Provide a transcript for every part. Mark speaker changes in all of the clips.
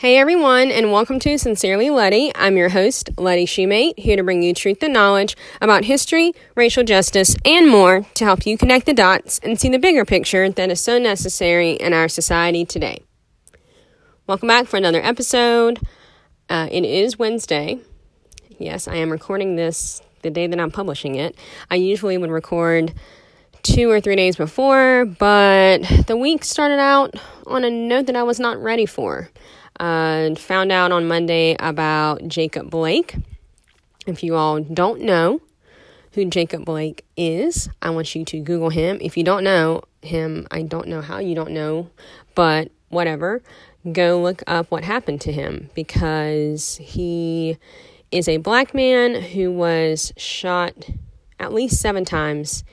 Speaker 1: Hey everyone, and welcome to Sincerely Letty. I'm your host, Letty Shoemate, here to bring you truth and knowledge about history, racial justice, and more to help you connect the dots and see the bigger picture that is so necessary in our society today. Welcome back for another episode. Uh, it is Wednesday. Yes, I am recording this the day that I'm publishing it. I usually would record two or three days before, but the week started out on a note that I was not ready for uh, found out on Monday about Jacob Blake. If you all don't know who Jacob Blake is, I want you to Google him. If you don't know him, I don't know how you don't know, but whatever. Go look up what happened to him because he is a black man who was shot at least seven times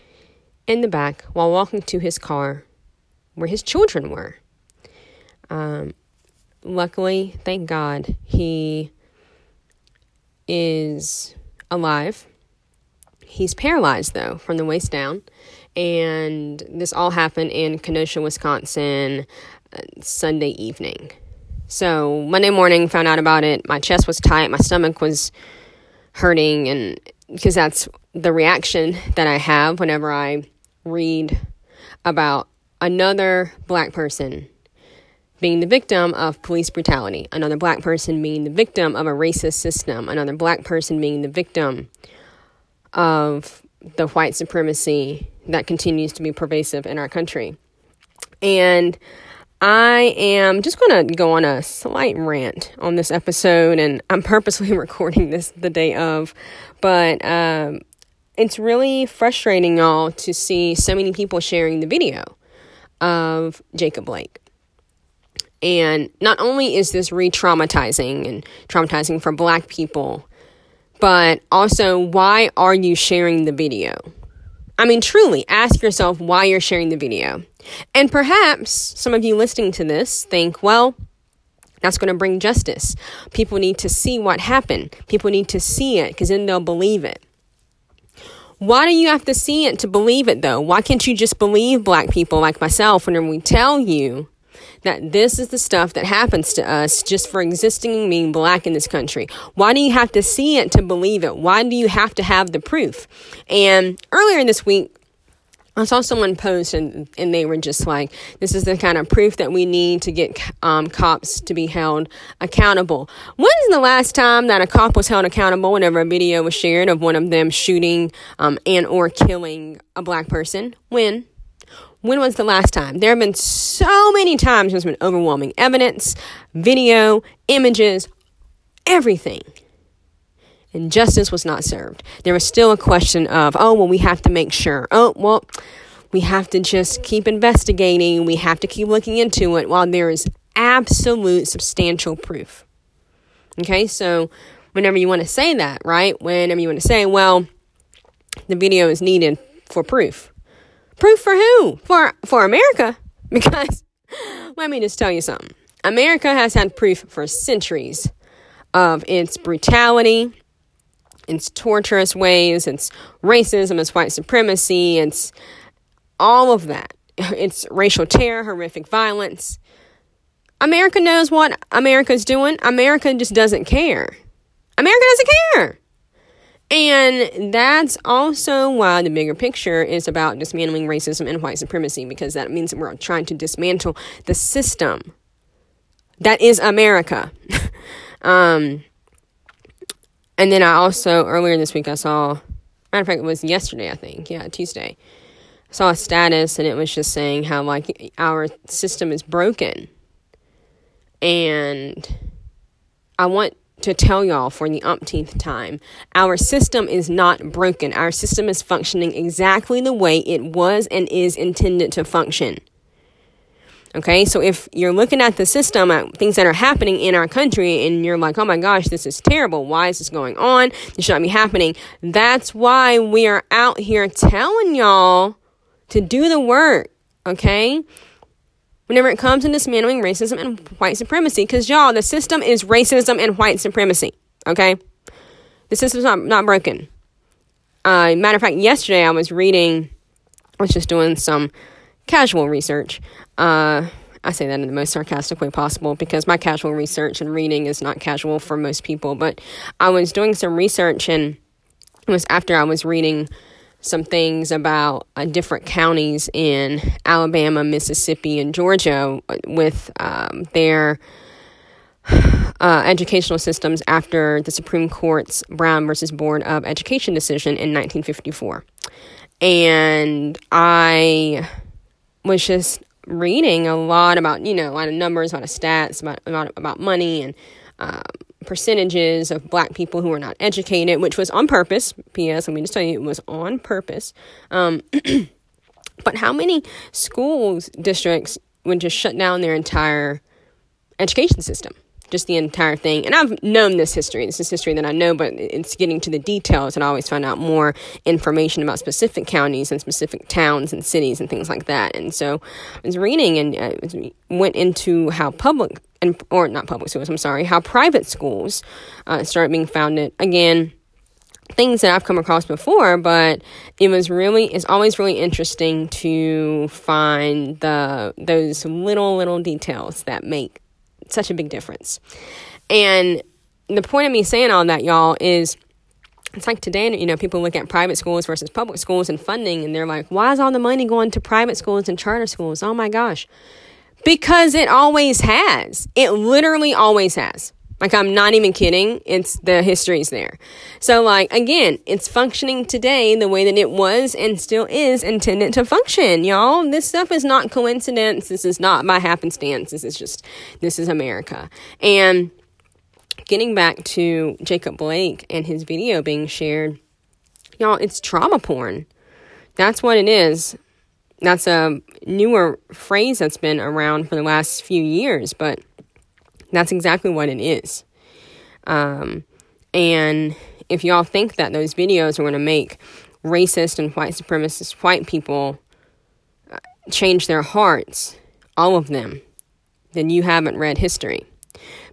Speaker 1: in the back while walking to his car where his children were. Um, luckily, thank God, he is alive. He's paralyzed, though, from the waist down. And this all happened in Kenosha, Wisconsin, uh, Sunday evening. So, Monday morning, found out about it. My chest was tight, my stomach was hurting, and because that's the reaction that I have whenever I read about another black person being the victim of police brutality, another black person being the victim of a racist system, another black person being the victim of the white supremacy that continues to be pervasive in our country. And I am just going to go on a slight rant on this episode, and I'm purposely recording this the day of, but um, it's really frustrating, y'all, to see so many people sharing the video of Jacob Blake. And not only is this re traumatizing and traumatizing for black people, but also why are you sharing the video? I mean, truly ask yourself why you're sharing the video. And perhaps some of you listening to this think, well, that's going to bring justice. People need to see what happened. People need to see it because then they'll believe it. Why do you have to see it to believe it though? Why can't you just believe black people like myself whenever we tell you that this is the stuff that happens to us just for existing and being black in this country. Why do you have to see it to believe it? Why do you have to have the proof? And earlier this week, I saw someone post and, and they were just like, this is the kind of proof that we need to get um, cops to be held accountable. When's the last time that a cop was held accountable whenever a video was shared of one of them shooting um, and or killing a black person? When? When was the last time? There have been so many times there's been overwhelming evidence, video, images, everything. And justice was not served. There was still a question of, oh, well, we have to make sure. Oh, well, we have to just keep investigating. We have to keep looking into it while there is absolute substantial proof. Okay, so whenever you want to say that, right? Whenever you want to say, well, the video is needed for proof. Proof for who? For for America? Because let me just tell you something. America has had proof for centuries of its brutality, its torturous ways, its racism, its white supremacy, its all of that. It's racial terror, horrific violence. America knows what America's doing. America just doesn't care. America doesn't care. And that's also why the bigger picture is about dismantling racism and white supremacy, because that means that we're trying to dismantle the system that is America. um, and then I also, earlier this week, I saw, matter of fact, it was yesterday, I think, yeah, Tuesday, I saw a status and it was just saying how, like, our system is broken. And I want to tell y'all for the umpteenth time. Our system is not broken. Our system is functioning exactly the way it was and is intended to function. Okay, so if you're looking at the system, at things that are happening in our country, and you're like, oh my gosh, this is terrible. Why is this going on? This should not be happening. That's why we are out here telling y'all to do the work. Okay, whenever it comes to dismantling racism and white supremacy. Because, y'all, the system is racism and white supremacy. Okay? The system's not, not broken. Uh, matter of fact, yesterday I was reading, I was just doing some casual research. Uh, I say that in the most sarcastic way possible because my casual research and reading is not casual for most people. But I was doing some research, and it was after I was reading some things about uh, different counties in Alabama, Mississippi, and Georgia with um, their uh, educational systems after the Supreme Court's Brown versus Board of Education decision in 1954. And I was just reading a lot about, you know, a lot of numbers, a lot of stats, about, about, about money and um, percentages of black people who are not educated, which was on purpose. P.S. Let me just tell you, it was on purpose. Um, but how many schools districts would just shut down their entire education system? Just the entire thing. And I've known this history. This is history that I know, but it's getting to the details and I always find out more information about specific counties and specific towns and cities and things like that. And so I was reading and I went into how public and or not public schools, I'm sorry, how private schools uh, started being founded again. Things that I've come across before, but it was really it's always really interesting to find the those little little details that make such a big difference. And the point of me saying all that, y'all, is it's like today, you know, people look at private schools versus public schools and funding, and they're like, why is all the money going to private schools and charter schools? Oh my gosh. Because it always has. It literally always has. Like, I'm not even kidding. It's the history's there. So, like, again, it's functioning today the way that it was and still is intended to function, y'all. This stuff is not coincidence. This is not by happenstance. This is just, this is America. And getting back to Jacob Blake and his video being shared, y'all, it's trauma porn. That's what it is. That's a newer phrase that's been around for the last few years, but that's exactly what it is. Um, and if y'all think that those videos are going to make racist and white supremacist white people uh, change their hearts, all of them, then you haven't read history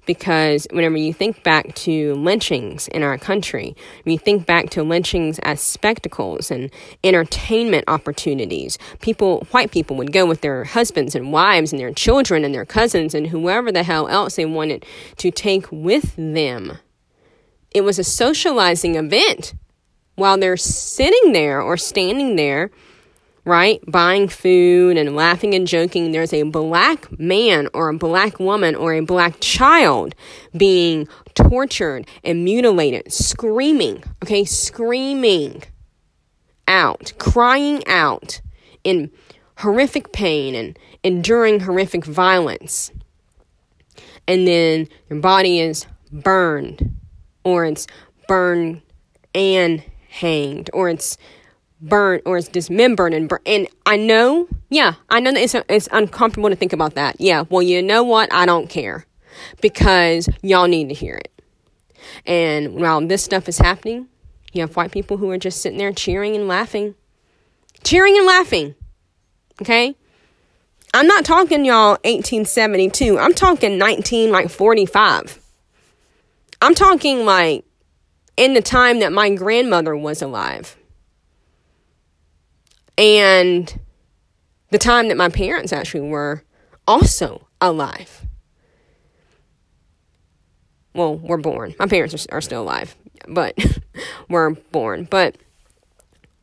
Speaker 1: because whenever you think back to lynchings in our country, when you think back to lynchings as spectacles and entertainment opportunities, people, white people would go with their husbands and wives and their children and their cousins and whoever the hell else they wanted to take with them. It was a socializing event while they're sitting there or standing there right? Buying food and laughing and joking. There's a black man or a black woman or a black child being tortured and mutilated, screaming, okay, screaming out, crying out in horrific pain and enduring horrific violence. And then your body is burned, or it's burned and hanged, or it's burnt or it's dismembered and burnt. And I know, yeah, I know that it's, it's uncomfortable to think about that. Yeah, well, you know what? I don't care because y'all need to hear it. And while this stuff is happening, you have white people who are just sitting there cheering and laughing. Cheering and laughing. Okay? I'm not talking y'all 1872. I'm talking 19 like 45. I'm talking like in the time that my grandmother was alive and the time that my parents actually were also alive. Well, we're born. My parents are, are still alive, but we're born. But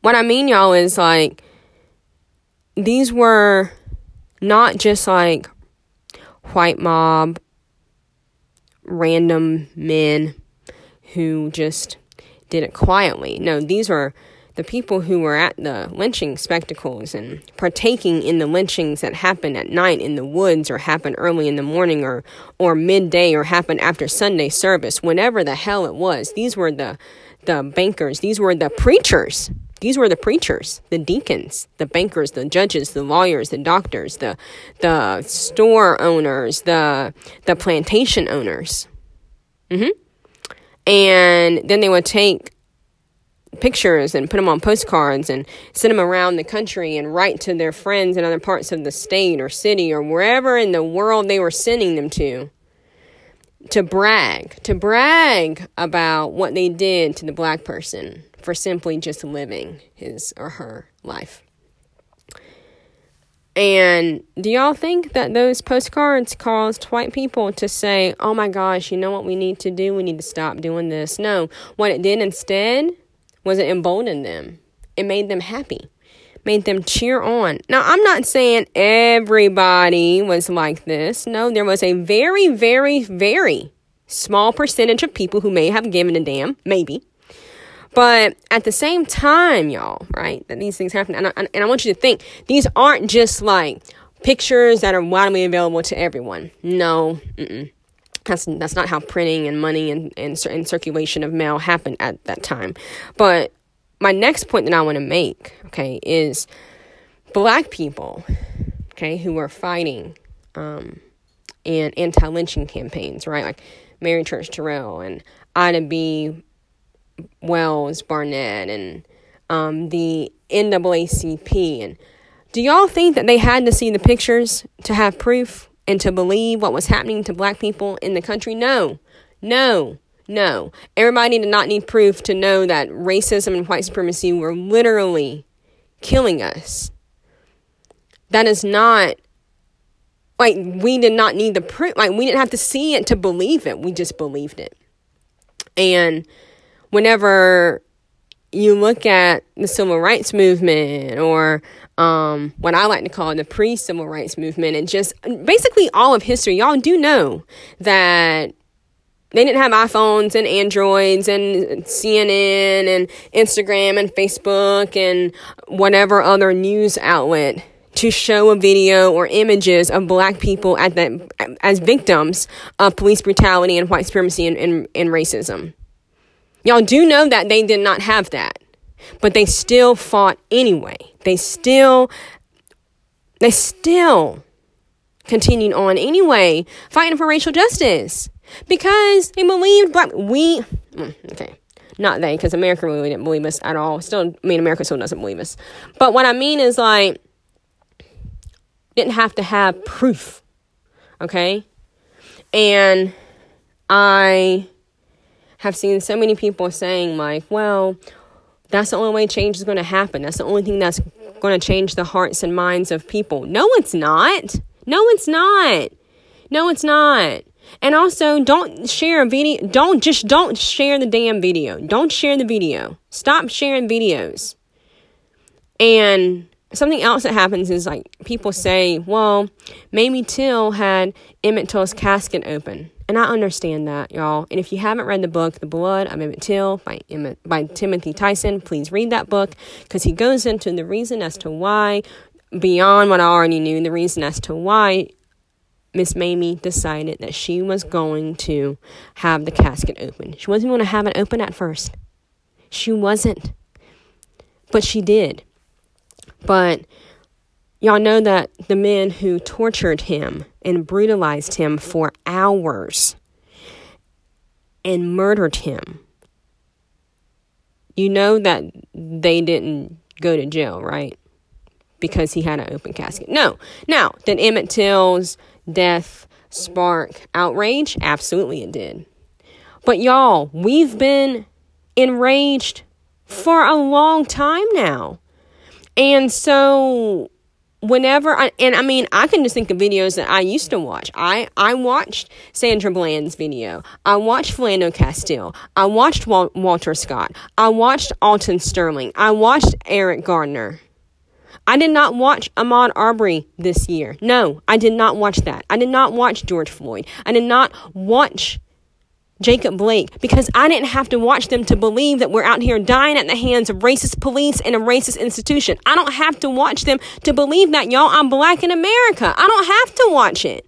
Speaker 1: what I mean, y'all, is like these were not just like white mob, random men who just did it quietly. No, these were the people who were at the lynching spectacles and partaking in the lynchings that happened at night in the woods or happened early in the morning or or midday or happened after Sunday service, whenever the hell it was, these were the the bankers, these were the preachers. These were the preachers, the deacons, the bankers, the judges, the lawyers, the doctors, the the store owners, the the plantation owners. hmm And then they would take pictures and put them on postcards and send them around the country and write to their friends in other parts of the state or city or wherever in the world they were sending them to to brag to brag about what they did to the black person for simply just living his or her life And do y'all think that those postcards caused white people to say, oh my gosh, you know what we need to do? We need to stop doing this? No. What it did instead was it emboldened them, it made them happy, made them cheer on. Now, I'm not saying everybody was like this. No, there was a very, very, very small percentage of people who may have given a damn, maybe. But at the same time, y'all, right, that these things happen, and I, and I want you to think these aren't just like pictures that are widely available to everyone. No, mm-mm. That's that's not how printing and money and, and and circulation of mail happened at that time. But my next point that I want to make, okay, is black people, okay, who are fighting um, in anti-lynching campaigns, right, like Mary Church Terrell and Ida B. Wells Barnett and um, the NAACP. And do y'all think that they had to see the pictures to have proof and to believe what was happening to black people in the country? No, no, no. Everybody did not need proof to know that racism and white supremacy were literally killing us. That is not like we did not need the proof. Like we didn't have to see it to believe it. We just believed it. And whenever you look at the civil rights movement or um, what I like to call the pre civil rights movement and just basically all of history, y'all do know that they didn't have iPhones and Androids and CNN and Instagram and Facebook and whatever other news outlet to show a video or images of black people at the, as victims of police brutality and white supremacy and, and, and racism. Y'all do know that they did not have that, but they still fought anyway. They still, they still continued on anyway, fighting for racial justice because they believed black. We, mm, okay, not they, because America really didn't believe us at all. Still, I mean, America still doesn't believe us. But what I mean is like, didn't have to have proof, okay? And I have seen so many people saying, like, well, that's the only way change is going to happen. That's the only thing that's going to change the hearts and minds of people. No, it's not. No, it's not. No, it's not. And also, don't share a video. Don't just don't share the damn video. Don't share the video. Stop sharing videos. And something else that happens is like people say, well, Mamie Till had Emmett Till's casket open. And I understand that, y'all. And if you haven't read the book, The Blood of Emmett Till by, Emmett, by Timothy Tyson, please read that book because he goes into the reason as to why, beyond what I already knew, the reason as to why Miss Mamie decided that she was going to have the casket open. She wasn't going to have it open at first. She wasn't. But she did. But Y'all know that the men who tortured him and brutalized him for hours and murdered him, you know that they didn't go to jail, right? Because he had an open casket. No. Now, did Emmett Till's death spark outrage? Absolutely, it did. But y'all, we've been enraged for a long time now. And so whenever I, and I mean, I can just think of videos that I used to watch. I, I watched Sandra Bland's video. I watched Philando Castile. I watched Wal- Walter Scott. I watched Alton Sterling. I watched Eric Garner. I did not watch Ahmaud Arbery this year. No, I did not watch that. I did not watch George Floyd. I did not watch Jacob Blake because I didn't have to watch them to believe that we're out here dying at the hands of racist police and a racist institution. I don't have to watch them to believe that, y'all, I'm black in America. I don't have to watch it.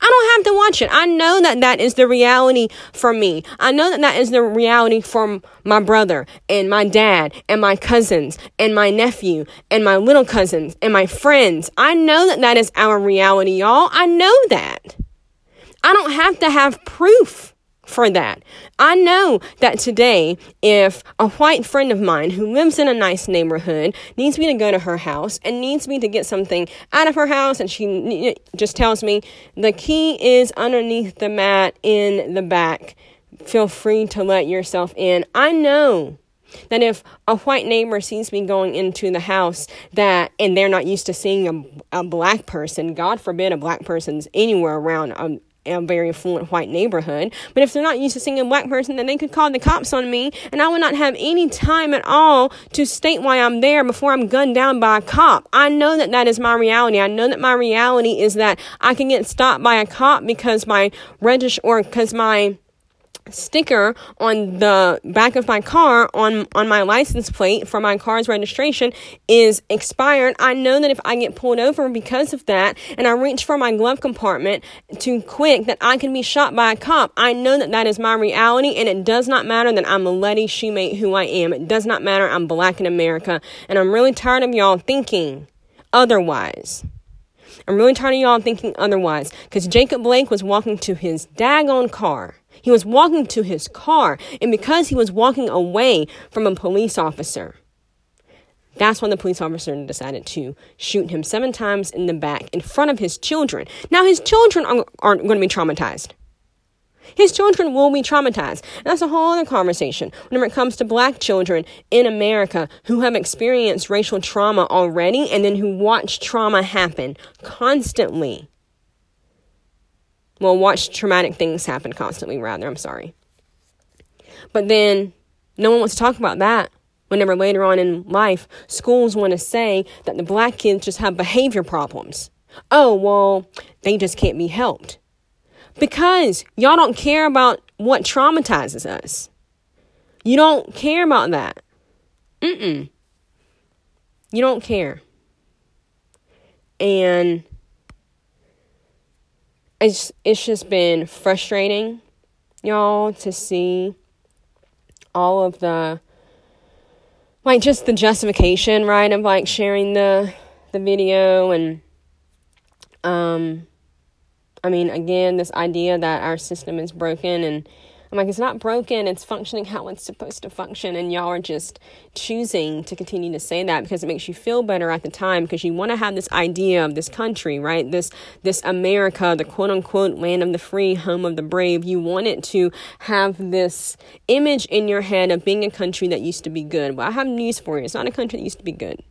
Speaker 1: I don't have to watch it. I know that that is the reality for me. I know that that is the reality for my brother and my dad and my cousins and my nephew and my little cousins and my friends. I know that that is our reality, y'all. I know that. I don't have to have proof for that. I know that today, if a white friend of mine who lives in a nice neighborhood needs me to go to her house and needs me to get something out of her house, and she just tells me the key is underneath the mat in the back, feel free to let yourself in. I know That if a white neighbor sees me going into the house that and they're not used to seeing a, a black person, God forbid a black person's anywhere around a, a very affluent white neighborhood. But if they're not used to seeing a black person, then they could call the cops on me, and I would not have any time at all to state why I'm there before I'm gunned down by a cop. I know that that is my reality. I know that my reality is that I can get stopped by a cop because my register or because my sticker on the back of my car on on my license plate for my car's registration is expired. I know that if i get pulled over because of that and i reach for my glove compartment too quick that i can be shot by a cop. I know that that is my reality and it does not matter that i'm a letty shoemate who i am. It does not matter i'm black in america. And i'm really tired of y'all thinking otherwise. I'm really tired of y'all thinking otherwise because Jacob Blake was walking to his daggone car he was walking to his car, and because he was walking away from a police officer, that's when the police officer decided to shoot him seven times in the back in front of his children. Now, his children are, aren't going to be traumatized. His children will be traumatized. And that's a whole other conversation whenever it comes to black children in America who have experienced racial trauma already and then who watch trauma happen constantly well, watch traumatic things happen constantly, rather. I'm sorry. But then no one wants to talk about that. Whenever later on in life, schools want to say that the black kids just have behavior problems. Oh, well, they just can't be helped. Because y'all don't care about what traumatizes us. You don't care about that. Mm-mm. You don't care. And it's it's just been frustrating, y'all, to see all of the like just the justification, right, of like sharing the the video and um I mean again this idea that our system is broken and I'm like, it's not broken, it's functioning how it's supposed to function. And y'all are just choosing to continue to say that because it makes you feel better at the time because you want to have this idea of this country, right? This this America, the quote unquote land of the free, home of the brave. You want it to have this image in your head of being a country that used to be good. Well, I have news for you. It's not a country that used to be good.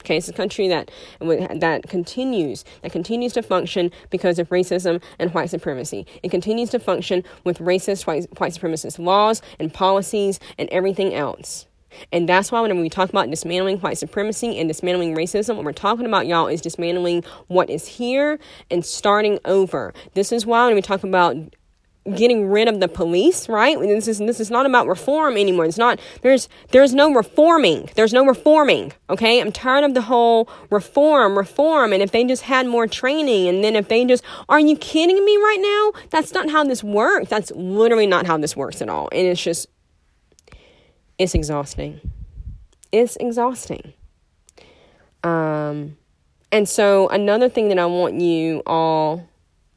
Speaker 1: Okay, it's a country that that continues that continues to function because of racism and white supremacy. It continues to function with racist white, white supremacist laws and policies and everything else. And that's why when we talk about dismantling white supremacy and dismantling racism, what we're talking about, y'all, is dismantling what is here and starting over. This is why when we talk about getting rid of the police, right? This is this is not about reform anymore. It's not there's there's no reforming. There's no reforming. Okay? I'm tired of the whole reform, reform. And if they just had more training and then if they just are you kidding me right now? That's not how this works. That's literally not how this works at all. And it's just it's exhausting. It's exhausting. Um and so another thing that I want you all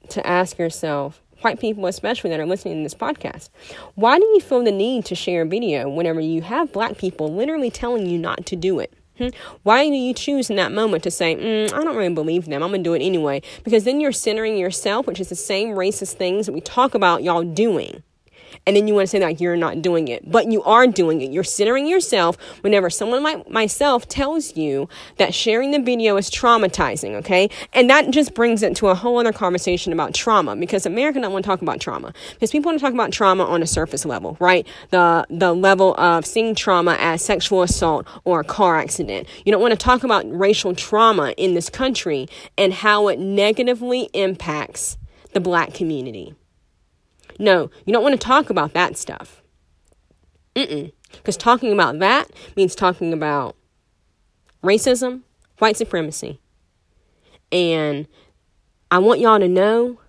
Speaker 1: to ask yourself white people especially that are listening to this podcast. Why do you feel the need to share a video whenever you have black people literally telling you not to do it? Hmm? Why do you choose in that moment to say, mm, I don't really believe them, I'm to do it anyway? Because then you're centering yourself, which is the same racist things that we talk about y'all doing and then you want to say that you're not doing it, but you are doing it. You're centering yourself whenever someone like myself tells you that sharing the video is traumatizing, okay? And that just brings it to a whole other conversation about trauma because America don't want to talk about trauma because people want to talk about trauma on a surface level, right? The the level of seeing trauma as sexual assault or a car accident. You don't want to talk about racial trauma in this country and how it negatively impacts the black community. No, you don't want to talk about that stuff. Mm-mm. Because talking about that means talking about racism, white supremacy. And I want y'all to know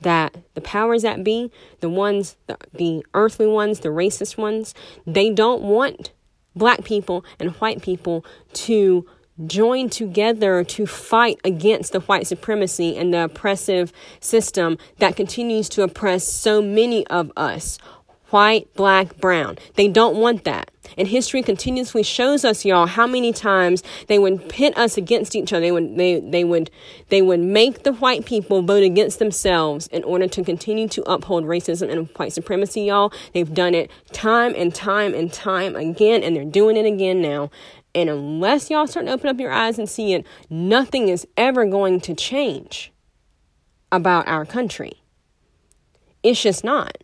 Speaker 1: that the powers that be, the ones, the, the earthly ones, the racist ones, they don't want black people and white people to join together to fight against the white supremacy and the oppressive system that continues to oppress so many of us white, black, brown. They don't want that. And history continuously shows us, y'all, how many times they would pit us against each other. They would they they would they would make the white people vote against themselves in order to continue to uphold racism and white supremacy, y'all. They've done it time and time and time again, and they're doing it again now. And unless y'all start to open up your eyes and see it, nothing is ever going to change about our country. It's just not.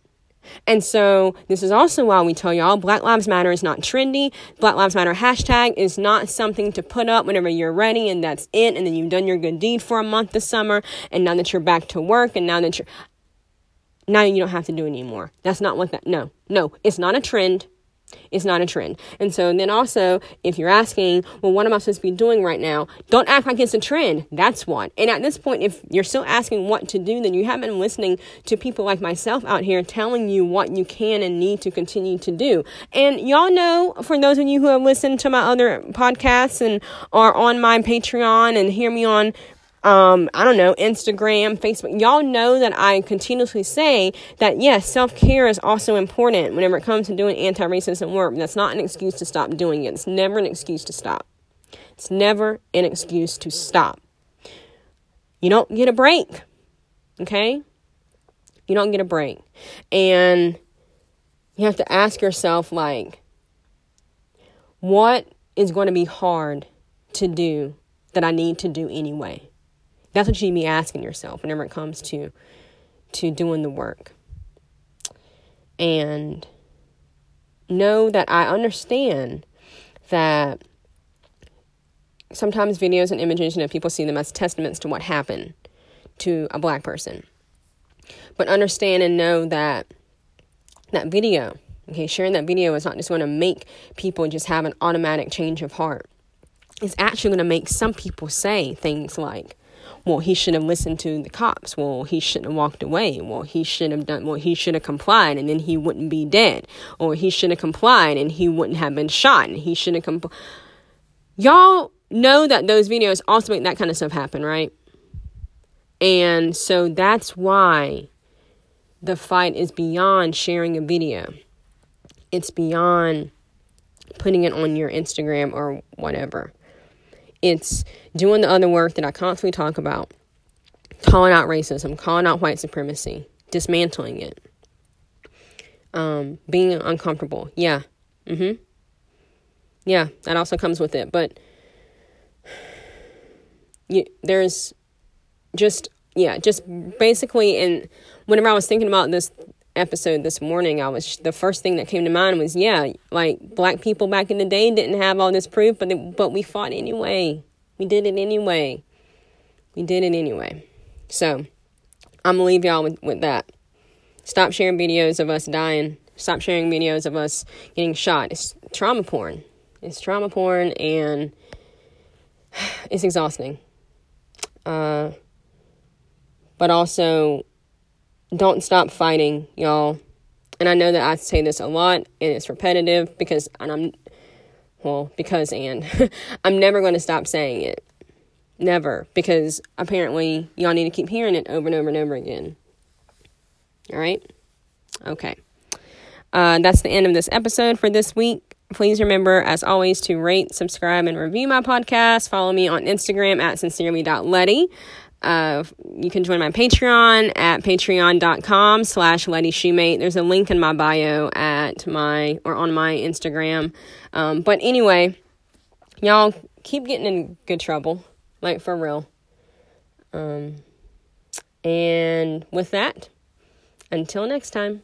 Speaker 1: And so this is also why we tell y'all Black Lives Matter is not trendy. Black Lives Matter hashtag is not something to put up whenever you're ready and that's it. And then you've done your good deed for a month this summer. And now that you're back to work and now that you're, now you don't have to do it anymore. That's not what that, no, no, it's not a trend. It's not a trend. And so then also, if you're asking, well, what am I supposed to be doing right now? Don't act like it's a trend. That's one. And at this point, if you're still asking what to do, then you haven't been listening to people like myself out here telling you what you can and need to continue to do. And y'all know, for those of you who have listened to my other podcasts and are on my Patreon and hear me on um, I don't know, Instagram, Facebook. Y'all know that I continuously say that yes, self care is also important whenever it comes to doing anti racism work. That's not an excuse to stop doing it. It's never an excuse to stop. It's never an excuse to stop. You don't get a break. Okay? You don't get a break. And you have to ask yourself, like, what is going to be hard to do that I need to do anyway? That's what you to be asking yourself whenever it comes to to doing the work. And know that I understand that sometimes videos and images, you know, people see them as testaments to what happened to a black person. But understand and know that that video, okay, sharing that video is not just going to make people just have an automatic change of heart. It's actually going to make some people say things like, well, he should have listened to the cops. Well, he shouldn't have walked away. Well, he should have done, well, he should have complied and then he wouldn't be dead. Or he should have complied and he wouldn't have been shot and he shouldn't have complied. Y'all know that those videos also make that kind of stuff happen, right? And so that's why the fight is beyond sharing a video. It's beyond putting it on your Instagram or whatever. It's doing the other work that I constantly talk about calling out racism, calling out white supremacy, dismantling it, um, being uncomfortable. Yeah. Mm hmm. Yeah, that also comes with it. But you, there's just, yeah, just basically, and whenever I was thinking about this episode this morning, I was the first thing that came to mind was yeah, like black people back in the day didn't have all this proof, but they, but we fought anyway. We did it anyway. We did it anyway. So I'm gonna leave y'all with, with that. Stop sharing videos of us dying. Stop sharing videos of us getting shot. It's trauma porn. It's trauma porn and it's exhausting. Uh, but also, don't stop fighting, y'all. And I know that I say this a lot and it's repetitive because, and I'm well, because and I'm never going to stop saying it. Never. Because apparently y'all need to keep hearing it over and over and over again. All right? Okay. Uh, that's the end of this episode for this week. Please remember, as always, to rate, subscribe, and review my podcast. Follow me on Instagram at sincerely.letty. Uh, you can join my Patreon at patreon.com slash Letty Shoemate. There's a link in my bio at my, or on my Instagram. Um, but anyway, y'all keep getting in good trouble, like for real. Um, and with that, until next time.